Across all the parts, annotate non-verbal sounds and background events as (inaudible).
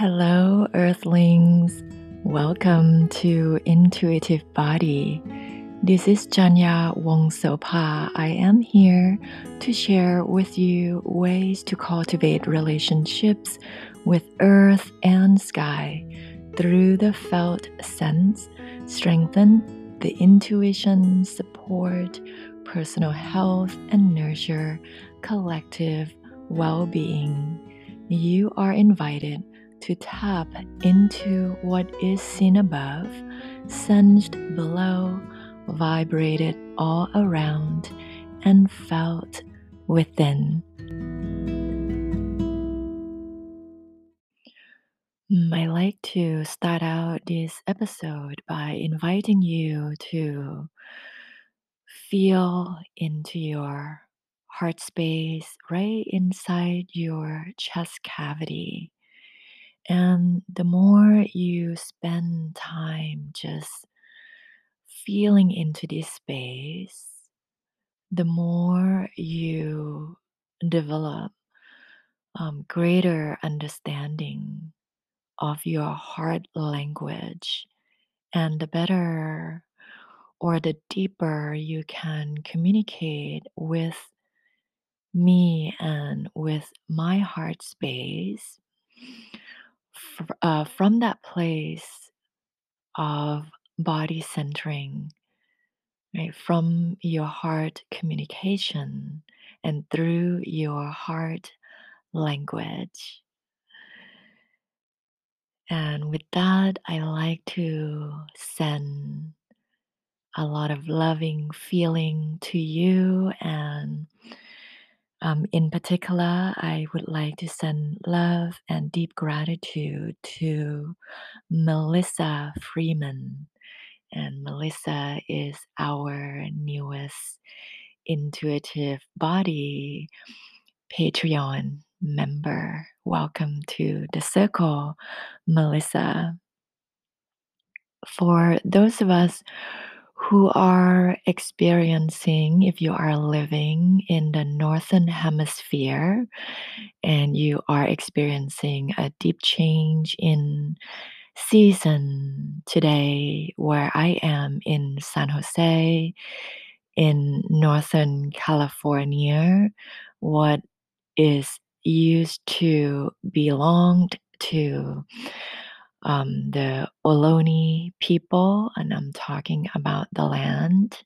Hello, Earthlings. Welcome to Intuitive Body. This is Janya Wong Sopa. I am here to share with you ways to cultivate relationships with earth and sky through the felt sense, strengthen the intuition, support personal health, and nurture collective well being. You are invited to tap into what is seen above, sensed below, vibrated all around, and felt within. Mm, I like to start out this episode by inviting you to feel into your heart space right inside your chest cavity. And the more you spend time just feeling into this space, the more you develop um, greater understanding of your heart language and the better or the deeper you can communicate with me and with my heart space uh, from that place of body centering right from your heart communication and through your heart language. And with that i like to send a lot of loving feeling to you and um, in particular, I would like to send love and deep gratitude to Melissa Freeman. And Melissa is our newest intuitive body Patreon member. Welcome to the circle, Melissa. For those of us who are experiencing, if you are living in the northern hemisphere and you are experiencing a deep change in season today, where I am in San Jose, in Northern California, what is used to belonged to um, the Ohlone people, and I'm talking about the land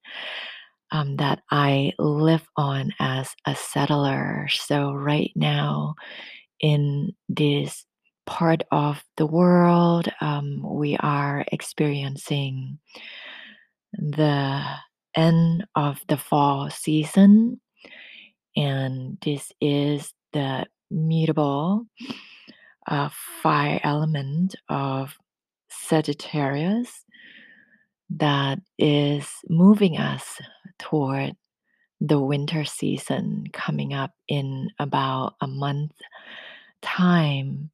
um, that I live on as a settler. So, right now, in this part of the world, um, we are experiencing the end of the fall season, and this is the mutable uh, fire element of Sagittarius that is moving us toward the winter season coming up in about a month time.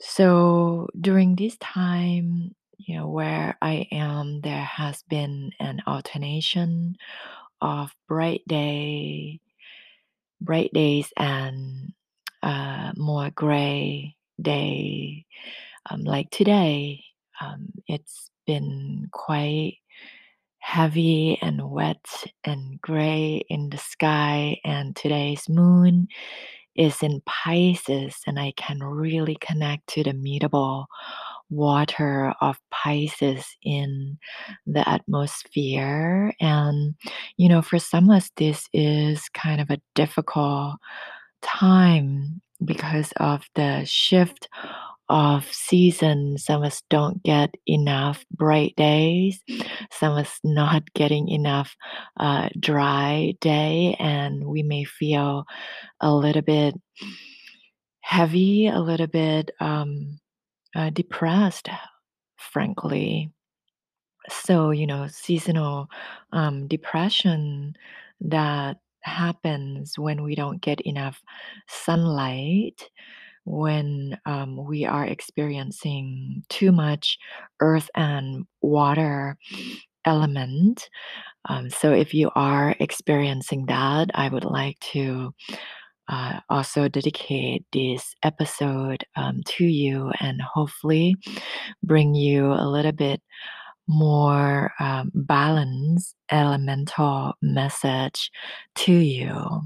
So during this time, you know, where I am, there has been an alternation of bright day, bright days and uh, more gray day. Um, like today, um, it's been quite heavy and wet and gray in the sky, and today's moon is in Pisces, and I can really connect to the mutable water of Pisces in the atmosphere. And, you know, for some of us, this is kind of a difficult time because of the shift of seasons. Some of us don't get enough bright days. Some of us not (laughs) getting enough uh, dry day, and we may feel a little bit heavy, a little bit um, uh, depressed, frankly. So, you know, seasonal um, depression that happens when we don't get enough sunlight, when um, we are experiencing too much earth and water element. Um, so, if you are experiencing that, I would like to uh, also dedicate this episode um, to you and hopefully bring you a little bit more um, balanced elemental message to you.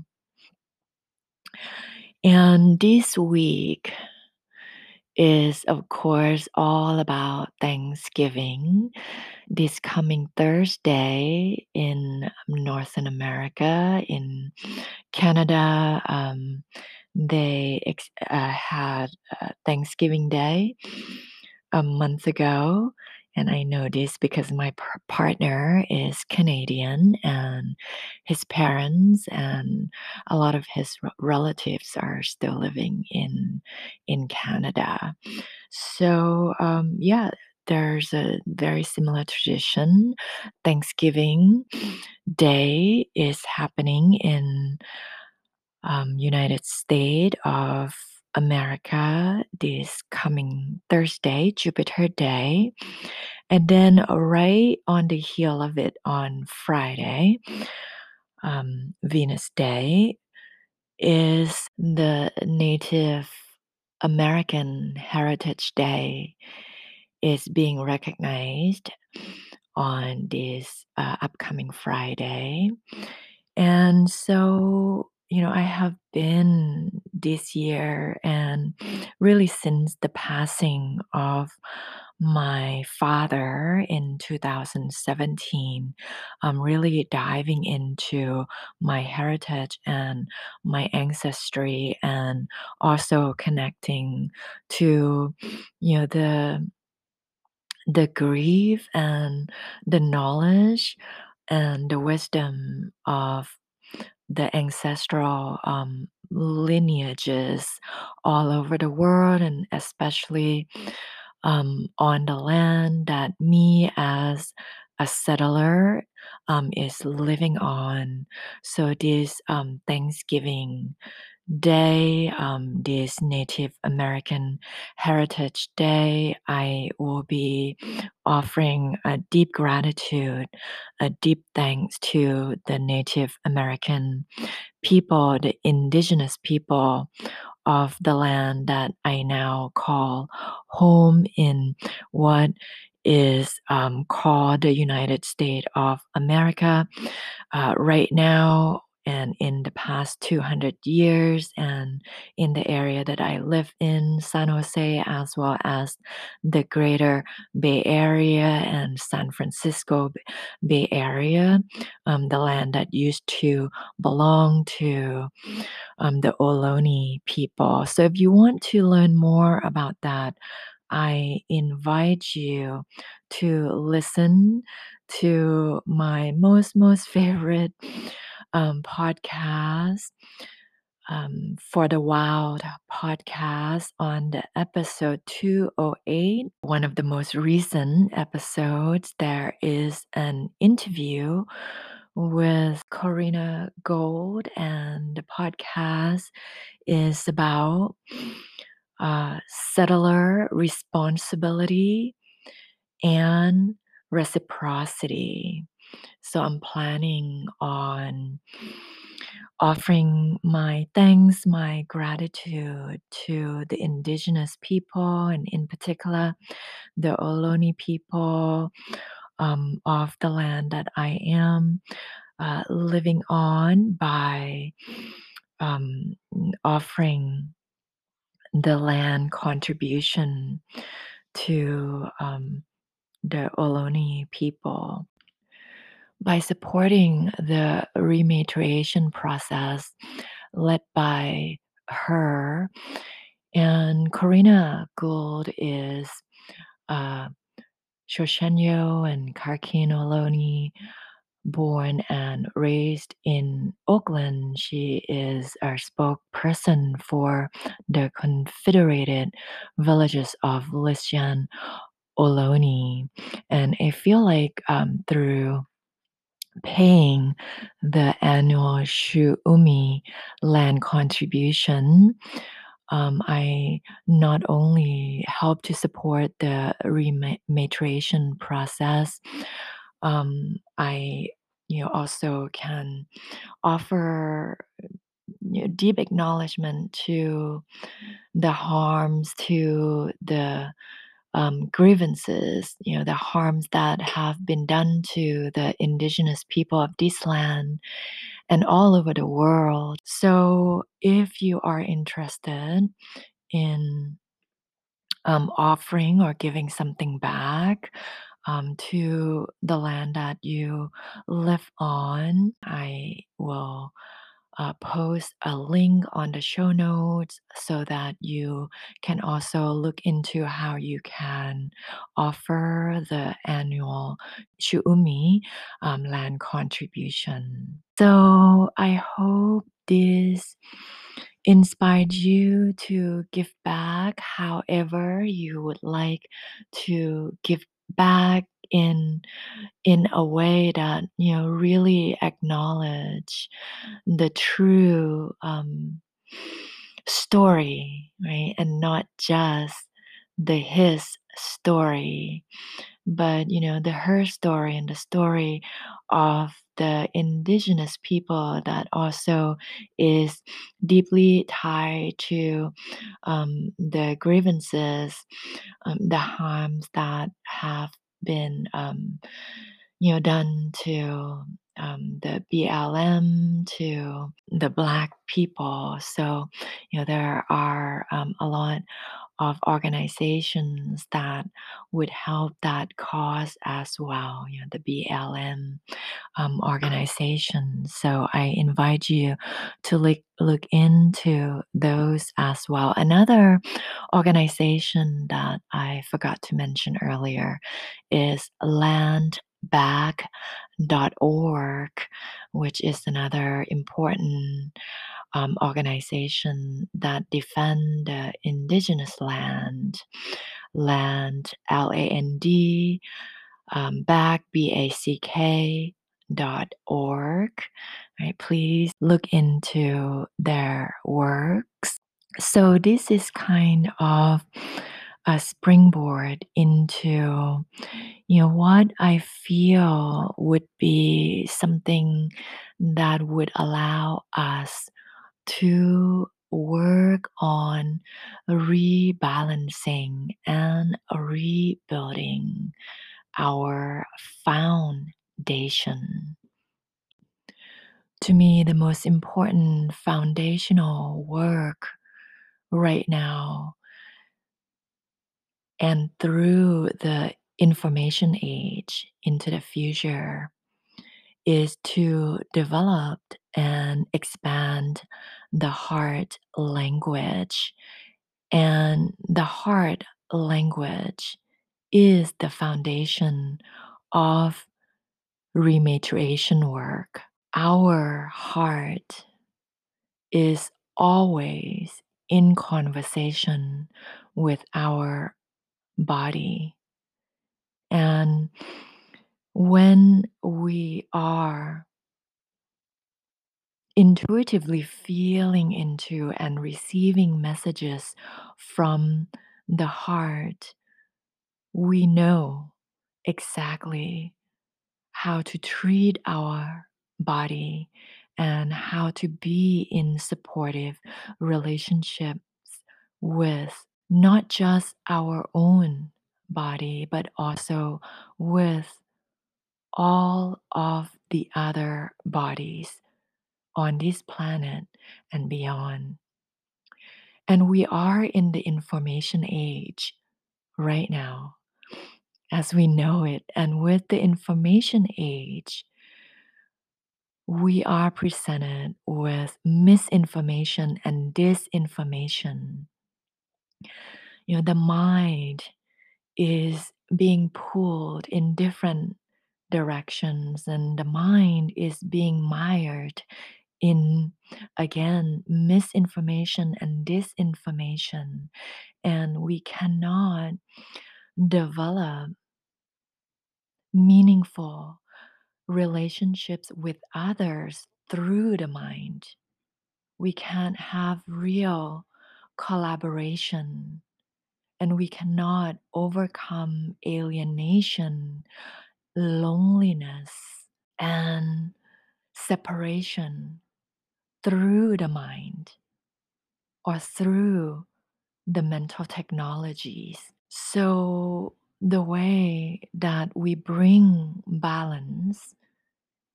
And this week is, of course, all about Thanksgiving. This coming Thursday in Northern America, in Canada, um, they ex- uh, had uh, Thanksgiving Day a month ago. And I know this because my par- partner is Canadian and his parents and a lot of his r- relatives are still living in in Canada. So um, yeah, there's a very similar tradition. Thanksgiving Day is happening in um, United States of America this coming Thursday, Jupiter Day. And then right on the heel of it on Friday, um, Venus Day, is the Native American Heritage Day is being recognized on this uh, upcoming Friday. And so, you know, I have been this year and really since the passing of my father in 2017, I'm really diving into my heritage and my ancestry and also connecting to, you know, the the grief and the knowledge and the wisdom of the ancestral um, lineages all over the world, and especially um, on the land that me as a settler um, is living on. So this um, Thanksgiving Day, um, this Native American Heritage Day, I will be offering a deep gratitude, a deep thanks to the Native American people, the indigenous people of the land that I now call home in what is um, called the United States of America. Uh, right now, and in the past 200 years, and in the area that I live in, San Jose, as well as the greater Bay Area and San Francisco Bay Area, um, the land that used to belong to um, the Ohlone people. So, if you want to learn more about that, I invite you to listen to my most, most (laughs) favorite um, podcast um, for the Wild podcast on the episode 208, one of the most recent episodes. There is an interview with Corina Gould, and the podcast is about uh, settler responsibility and reciprocity. So I'm planning on offering my thanks, my gratitude to the indigenous people, and in particular, the Ohlone people um, of the land that I am uh, living on by um, offering the land contribution to um, the Ohlone people. By supporting the rematriation process led by her, and Corina Gould is uh, Chochenyo and Karkin Ohlone born and raised in Oakland. She is our spokesperson for the Confederated Villages of Lisjan Ohlone. And I feel like um, through paying the annual Shuumi land contribution, um, I not only help to support the rematriation process, um, I you know also can offer you know, deep acknowledgement to the harms, to the um, grievances, you know, the harms that have been done to the indigenous people of this land and all over the world. So, if you are interested in um, offering or giving something back um, to the land that you live on, I will uh, post a link on the show notes so that you can also look into how you can offer the annual Shuumi um, land contribution. So I hope this inspired you to give back however you would like to give back in in a way that you know really acknowledge the true um, story right and not just the his story but you know the her story and the story of the indigenous people that also is deeply tied to um, the grievances um, the harms that have been um, you know done to um, the BLM to the Black people. So, you know, there are um, a lot of organizations that would help that cause as well, you know, the BLM um, organizations. So I invite you to look, look into those as well. Another organization that I forgot to mention earlier is landback.org, which is another important um, organization that defend indigenous land, land L A N D, um, back B A C K dot org. Right, please look into their works. So this is kind of a springboard into you know what I feel would be something that would allow us to work on rebalancing and rebuilding our foundation. To me, the most important foundational work right now and through the information age into the future is to develop and expand the heart language. And the heart language is the foundation of rematriation work. Our heart is always in conversation with our body. And when we are intuitively feeling into and receiving messages from the heart, we know exactly how to treat our body and how to be in supportive relationships with not just our own body, but also with all of the other bodies on this planet and beyond. And we are in the information age right now, as we know it. And with the information age, we are presented with misinformation and disinformation. You know, the mind is being pulled in different directions, and the mind is being mired in, again, misinformation and disinformation. And we cannot develop meaningful relationships with others through the mind. We can't have real collaboration and we cannot overcome alienation, loneliness, and separation through the mind or through the mental technologies. So, the way that we bring balance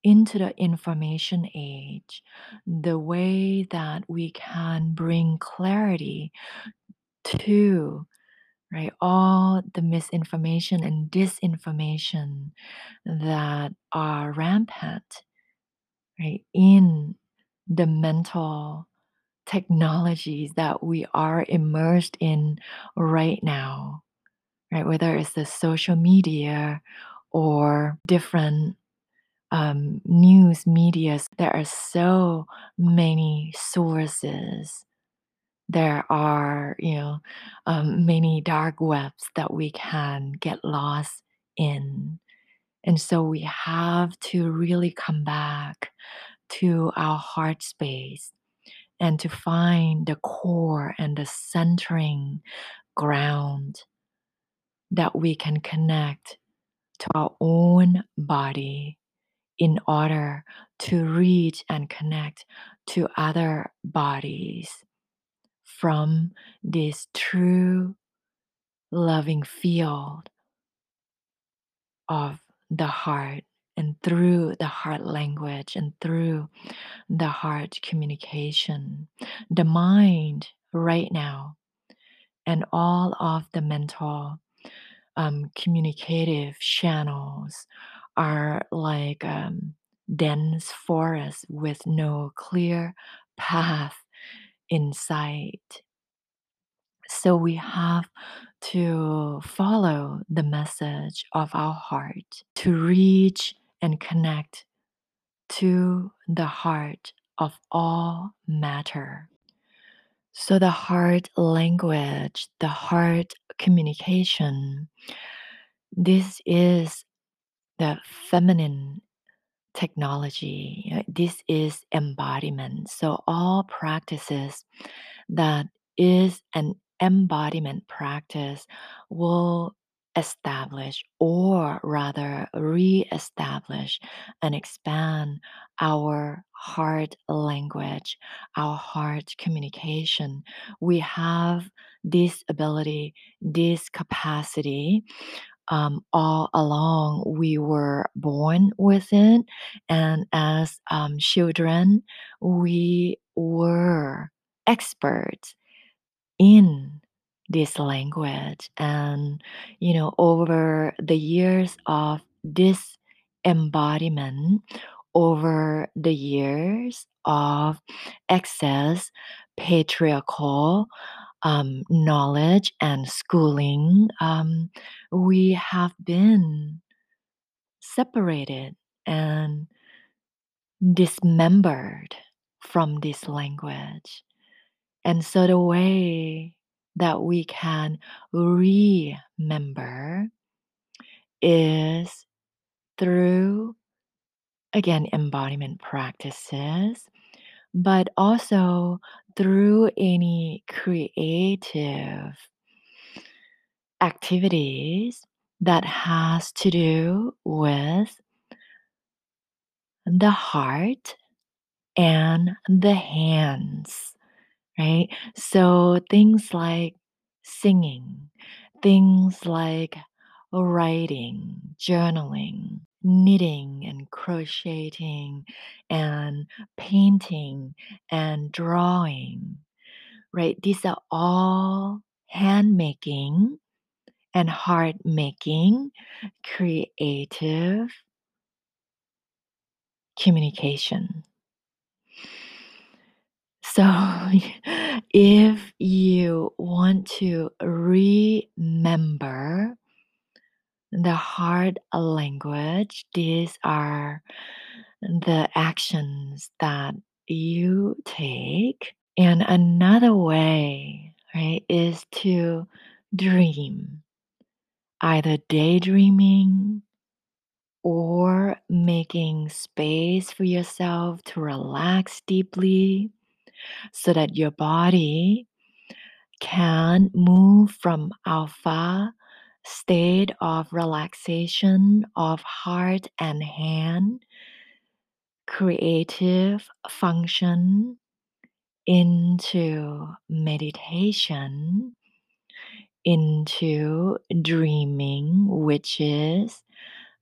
into the information age, the way that we can bring clarity to right all the misinformation and disinformation that are rampant right in the mental technologies that we are immersed in right now right? Whether it's the social media or different um, news medias there are so many sources. There are you know um, many dark webs that we can get lost in. And so we have to really come back to our heart space and to find the core and the centering ground that we can connect to our own body in order to reach and connect to other bodies from this true loving field of the heart and through the heart language and through the heart communication. The mind right now and all of the mental um, communicative channels are like um, dense forests with no clear path in sight. So we have to follow the message of our heart to reach and connect to the heart of all matter. So, the heart language, the heart communication, this is the feminine technology. uh, This is embodiment. So, all practices that is an embodiment practice will establish or rather re-establish and expand our heart language our heart communication we have this ability this capacity um, all along we were born with it and as um, children we were experts in this language. And you know over the years of this embodiment over the years of excess patriarchal um, knowledge and schooling um, we have been separated and dismembered from this language. And so the way that we can remember is through, again, embodiment practices, but also through any creative activities that has to do with the heart and the hands. right? So things like singing, things like writing, journaling, knitting and crocheting and painting and drawing, right? These are all hand making and heart making, creative communication. So, (laughs) if you want to remember the heart language, these are the actions that you take. And another way, right, is to dream, either daydreaming or making space for yourself to relax deeply so that your body can move from alpha state of relaxation of heart and hand creative function into meditation, into dreaming, which is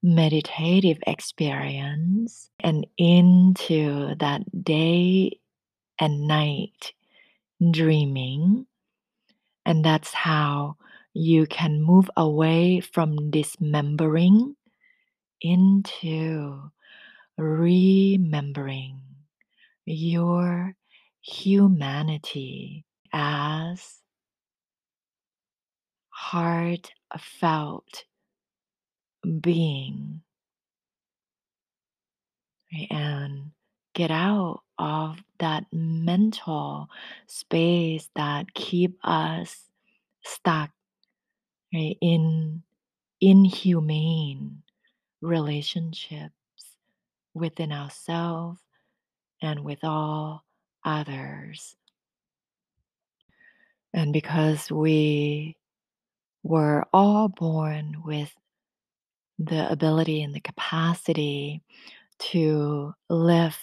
meditative experience, and into that day and night dreaming. And that's how you can move away from dismembering into remembering your humanity as heartfelt being. And get out of that mental space that keep us stuck right, in inhumane relationships within ourselves and with all others. And because we were all born with the ability and the capacity to live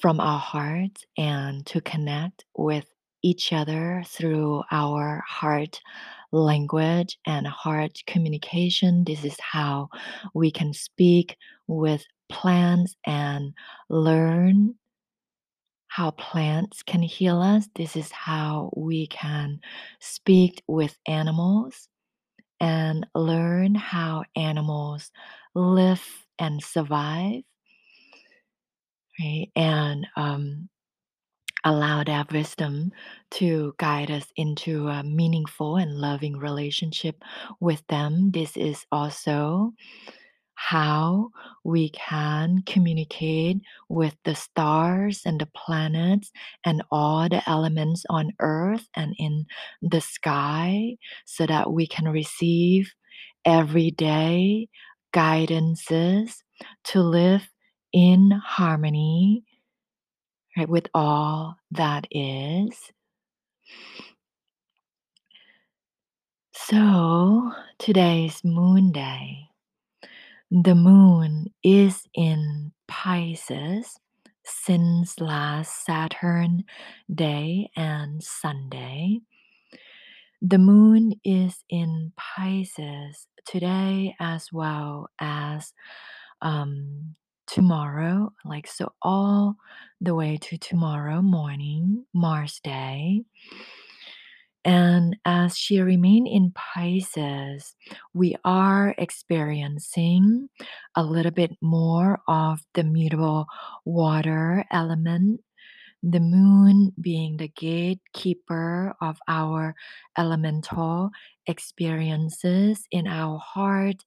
from our hearts and to connect with each other through our heart language and heart communication. This is how we can speak with plants and learn how plants can heal us. This is how we can speak with animals and learn how animals live and survive, right? And um, allow that wisdom to guide us into a meaningful and loving relationship with them. This is also how we can communicate with the stars and the planets and all the elements on earth and in the sky so that we can receive everyday guidances to live in harmony right, with all that is. So, today's moon day. The moon is in Pisces since last Saturn day and Sunday. The moon is in Pisces today as well as um, tomorrow, like so, all the way to tomorrow morning, Mars Day. And as she remained in Pisces, we are experiencing a little bit more of the mutable water element, the moon being the gatekeeper of our elemental experiences in our heart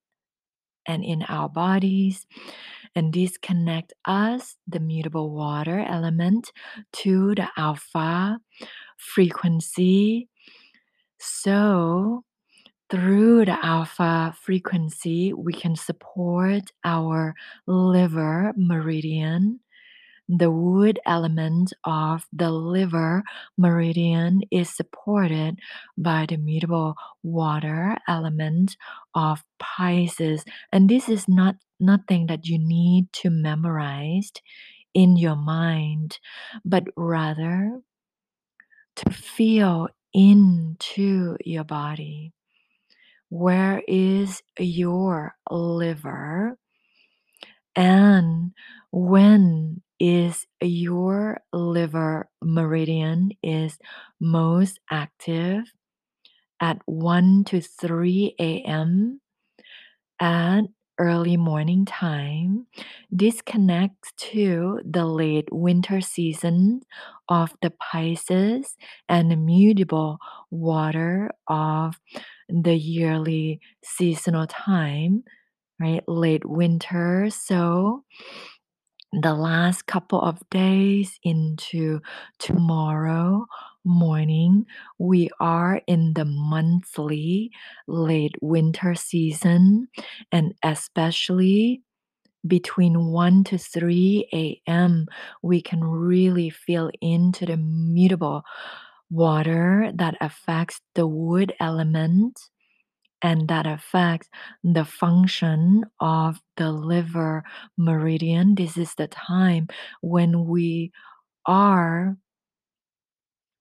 and in our bodies. And these connect us, the mutable water element, to the alpha frequency so, through the alpha frequency, we can support our liver meridian. The wood element of the liver meridian is supported by the mutable water element of Pisces. And this is not nothing that you need to memorize in your mind, but rather to feel into your body. Where is your liver? And when is your liver meridian is most active at 1 to 3 a.m. at early morning time. This connects to the late winter season of the Pisces and the mutable water of the yearly seasonal time, right? Late winter. So, the last couple of days into tomorrow morning, we are in the monthly late winter season, and especially between 1 to 3 a.m., we can really feel into the mutable water that affects the wood element and that affects the function of the liver meridian. This is the time when we are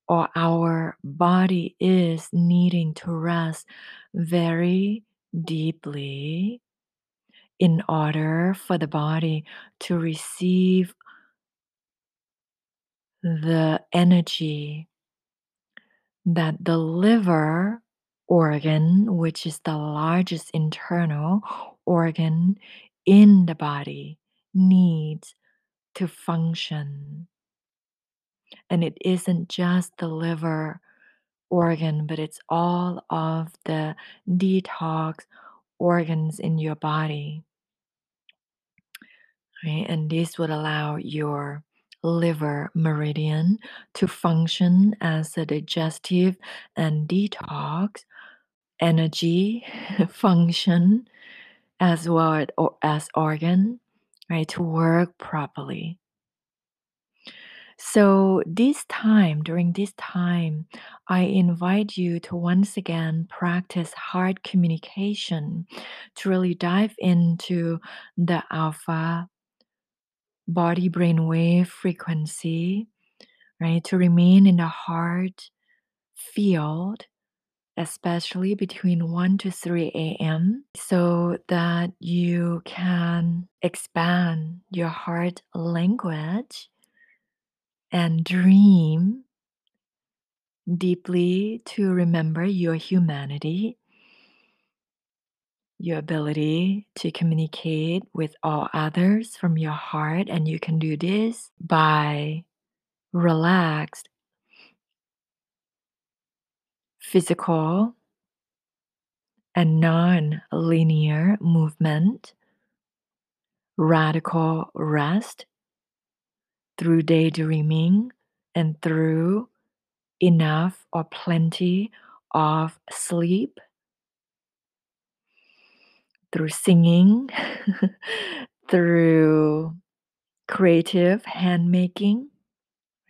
or our body is needing to rest very deeply in order for the body to receive the energy that the liver organ, which is the largest internal organ in the body, needs to function. And it isn't just the liver organ, but it's all of the detox organs in your body. Right? And this would allow your liver meridian to function as a digestive and detox energy (laughs) function as well as organ right to work properly. So this time during this time i invite you to once again practice heart communication to really dive into the alpha body brain wave frequency right to remain in the heart field especially between 1 to 3 a.m., so that you can expand your heart language and dream deeply to remember your humanity, your ability to communicate with all others from your heart. And you can do this by relaxed physical and non linear movement, radical rest through daydreaming and through enough or plenty of sleep, through singing, (laughs) through creative handmaking,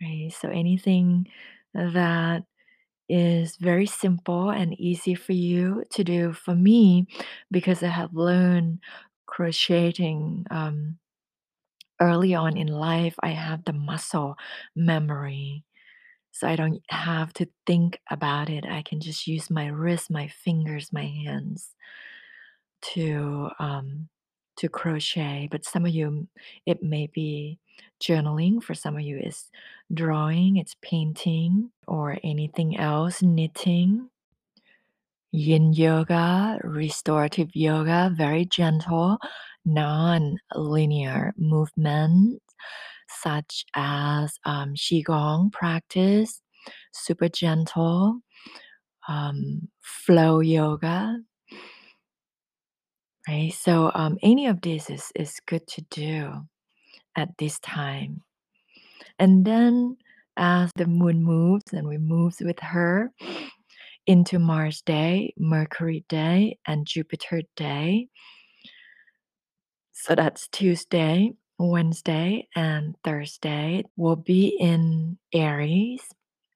right? So anything that is very simple and easy for you to do for me because I have learned crocheting um, early on in life. I have the muscle memory so I don't have to think about it. I can just use my wrist, my fingers, my hands to um, to crochet. But some of you, it may be journaling. For some of you, is drawing, it's painting, or anything else, knitting. Yin yoga, restorative yoga, very gentle, non linear movement such as um, Qigong practice, super gentle, um, flow yoga, right? So, um, any of this is, is good to do at this time. And then, as the moon moves and we move with her into Mars day, Mercury day, and Jupiter day, So that's Tuesday, Wednesday, and Thursday will be in Aries,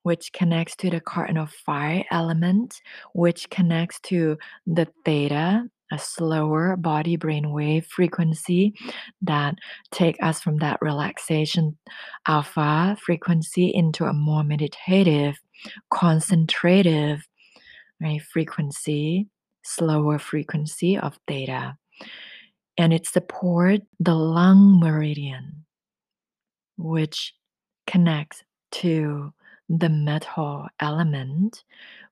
which connects to the cardinal fire element, which connects to the theta, a slower body brain wave frequency that take us from that relaxation alpha frequency into a more meditative, concentrative right, frequency, slower frequency of theta. And it supports the lung meridian, which connects to the metal element,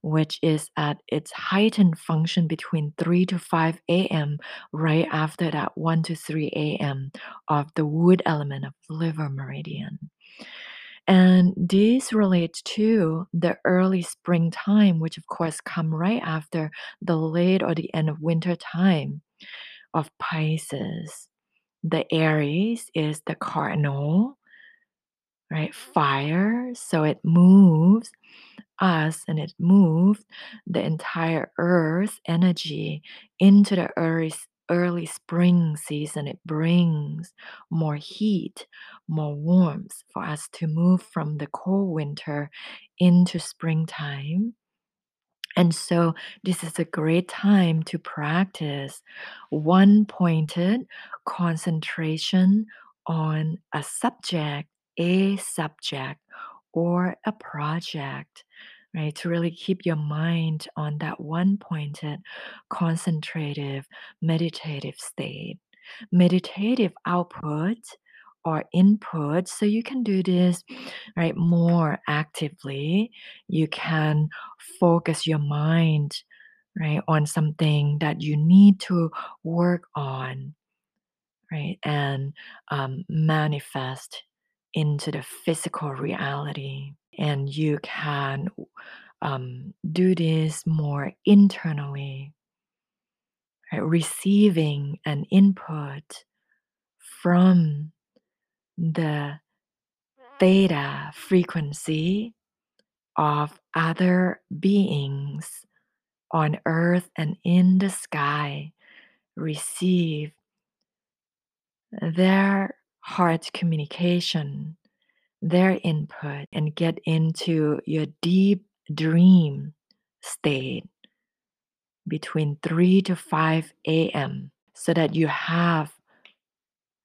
which is at its heightened function between 3 to 5 a.m., right after that 1 to 3 a.m. of the wood element of liver meridian. And this relates to the early springtime, which of course come right after the late or the end of winter time of Pisces. The Aries is the cardinal, right? Fire. So it moves us and it moves the entire earth energy into the early early spring season. It brings more heat more warmth for us to move from the cold winter into springtime. And so, this is a great time to practice one pointed concentration on a subject a subject or a project, right? To really keep your mind on that one pointed, concentrative, meditative state. Meditative output or input, so you can do this right more actively. You can focus your mind right on something that you need to work on right? And um, manifest into the physical reality. And you can um, do this more internally, right? receiving an input from the theta frequency of other beings on earth and in the sky. Receive their heart communication, their input, and get into your deep dream state between 3 to 5 a.m. so that you have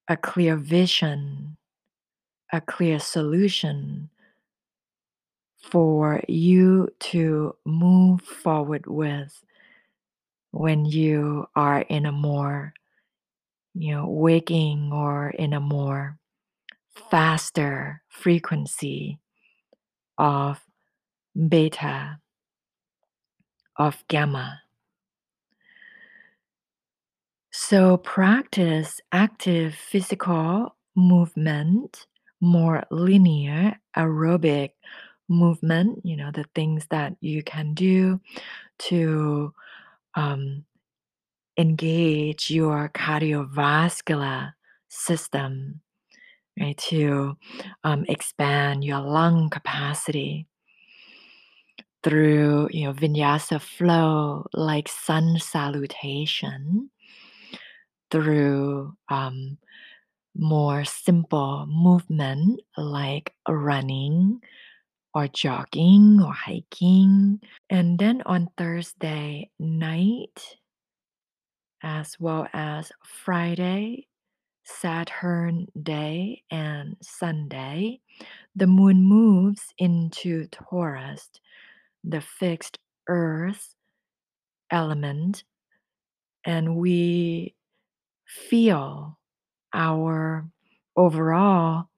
a clear vision, a clear solution for you to move forward with when you are in a more you know waking or in a more faster frequency of beta, of gamma. So practice active physical movement, more linear aerobic movement, you know, the things that you can do to um, engage your cardiovascular system right? To um, expand your lung capacity through, you know, vinyasa flow, like sun salutation, through um, more simple movement like running or jogging or hiking. And then on Thursday night, as well as Friday Saturn day and Sunday, the moon moves into Taurus, the fixed earth element, and we feel our overall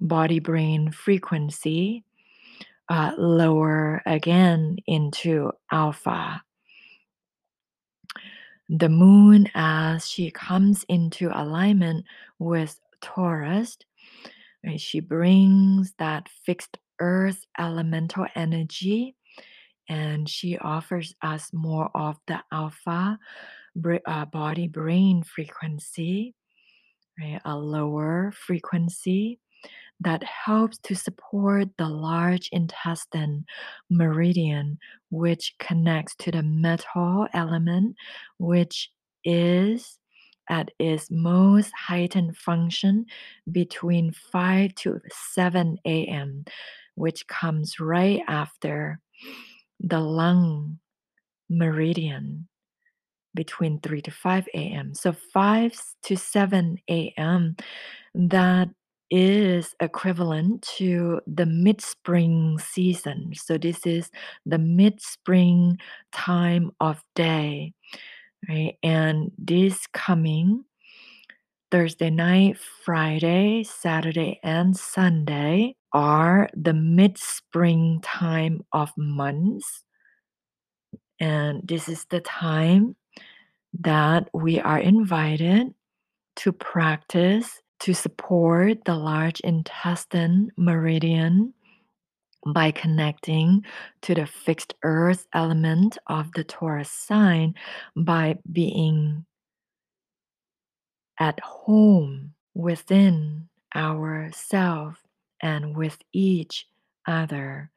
body brain frequency uh, lower again into alpha the moon as she comes into alignment with Taurus, right, she brings that fixed earth elemental energy and she offers us more of the alpha uh, body brain frequency, right, a lower frequency that helps to support the large intestine meridian, which connects to the metal element, which is at its most heightened function between 5 to 7 a.m., which comes right after the lung meridian between 3 to 5 a.m. So 5 to 7 a.m. that is equivalent to the mid spring season. So, this is the mid spring time of day, right? And this coming Thursday night, Friday, Saturday, and Sunday are the mid spring time of months. And this is the time that we are invited to practice to support the large intestine meridian by connecting to the fixed earth element of the Taurus sign by being at home within ourself and with each other,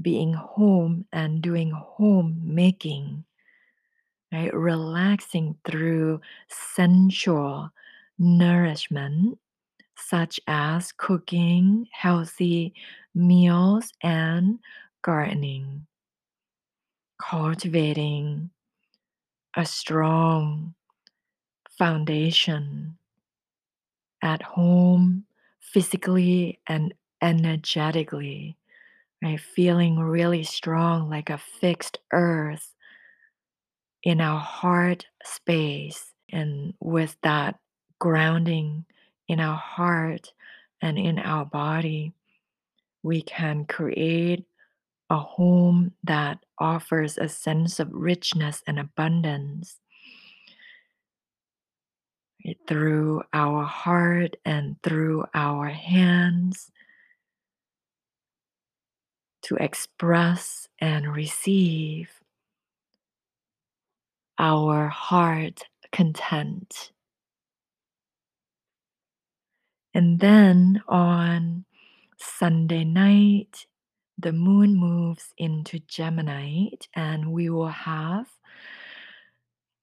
being home and doing homemaking, right? Relaxing through sensual nourishment, such as cooking healthy meals and gardening, cultivating a strong foundation at home, physically and energetically, right? Feeling really strong like a fixed earth in our heart space. And with that grounding in our heart and in our body, we can create a home that offers a sense of richness and abundance through our heart and through our hands to express and receive our heart content. And then on Sunday night, the moon moves into Gemini, and we will have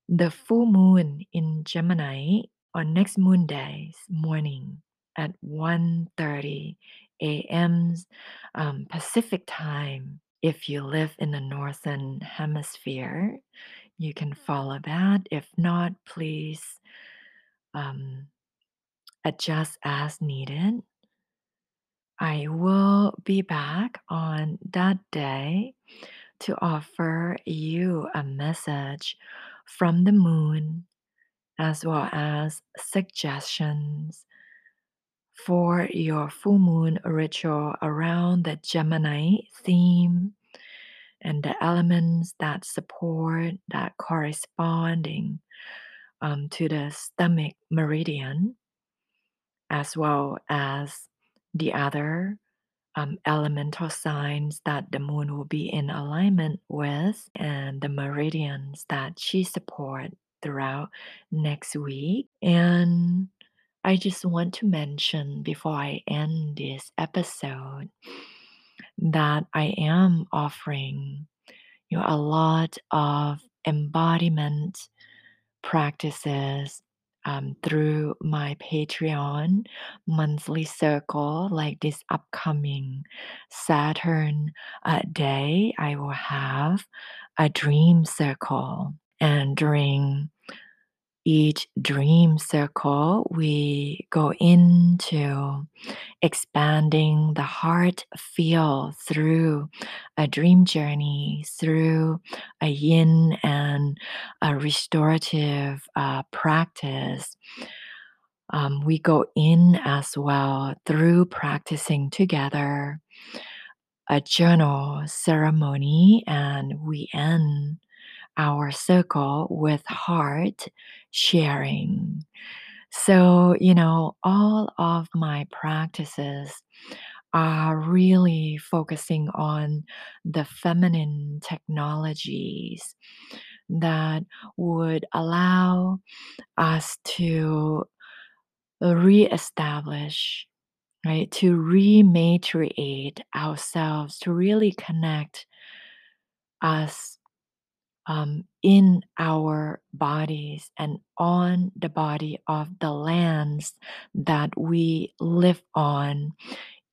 the full moon in Gemini on next moon days morning at 1.30 a.m. Um, Pacific time. If you live in the northern hemisphere, you can follow that. If not, please um, adjust as needed. I will be back on that day to offer you a message from the moon as well as suggestions for your full moon ritual around the Gemini theme and the elements that support that corresponding um, to the stomach meridian as well as the other um, elemental signs that the moon will be in alignment with and the meridians that she support throughout next week. And i just want to mention before i end this episode that i am offering you know a lot of embodiment practices um, through my Patreon monthly circle, like this upcoming Saturn uh, day, I will have a dream circle. And during each dream circle, we go into expanding the heart feel through a dream journey, through a yin and a restorative uh, practice. Um, we go in as well through practicing together a journal ceremony, and we end our circle with heart sharing. So, you know, all of my practices are really focusing on the feminine technologies that would allow us to reestablish, right, to rematriate ourselves, to really connect us um, in our bodies and on the body of the lands that we live on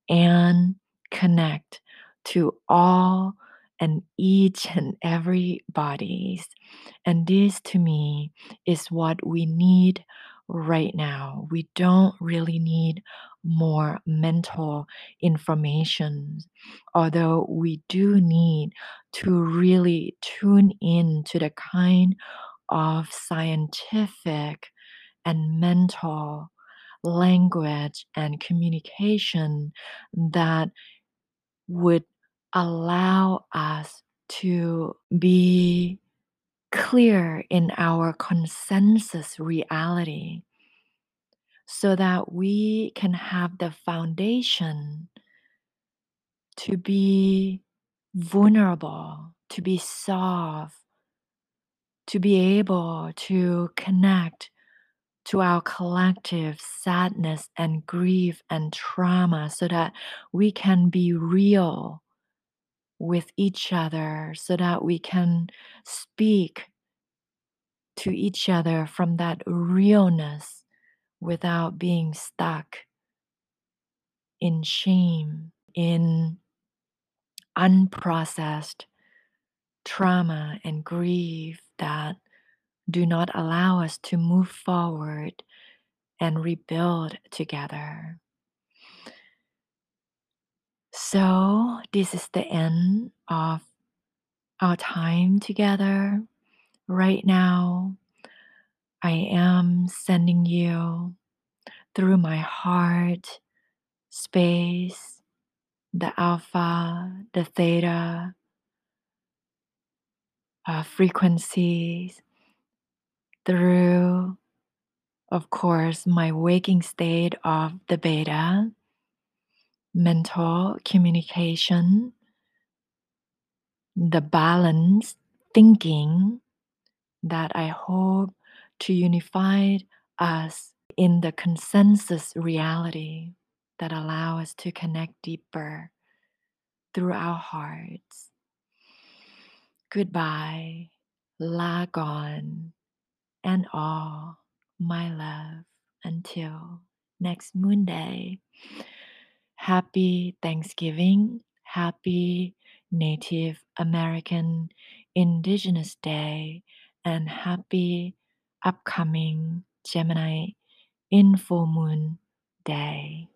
and connect to all and each and every bodies. And this to me is what we need right now. We don't really need more mental information, although we do need to really tune in to the kind of scientific and mental language and communication that would allow us to be clear in our consensus reality so that we can have the foundation to be vulnerable, to be soft, to be able to connect to our collective sadness and grief and trauma so that we can be real with each other, so that we can speak to each other from that realness without being stuck in shame, in unprocessed trauma and grief that do not allow us to move forward and rebuild together. So, this is the end of our time together. Right now, I am sending you through my heart space, the alpha, the theta uh, frequencies, through, of course, my waking state of the beta, mental communication, the balanced thinking that I hope to unify us in the consensus reality that allow us to connect deeper through our hearts. Goodbye, Lagon, and all my love until next moon day. Happy Thanksgiving, happy Native American Indigenous Day, and happy upcoming Gemini in full moon day.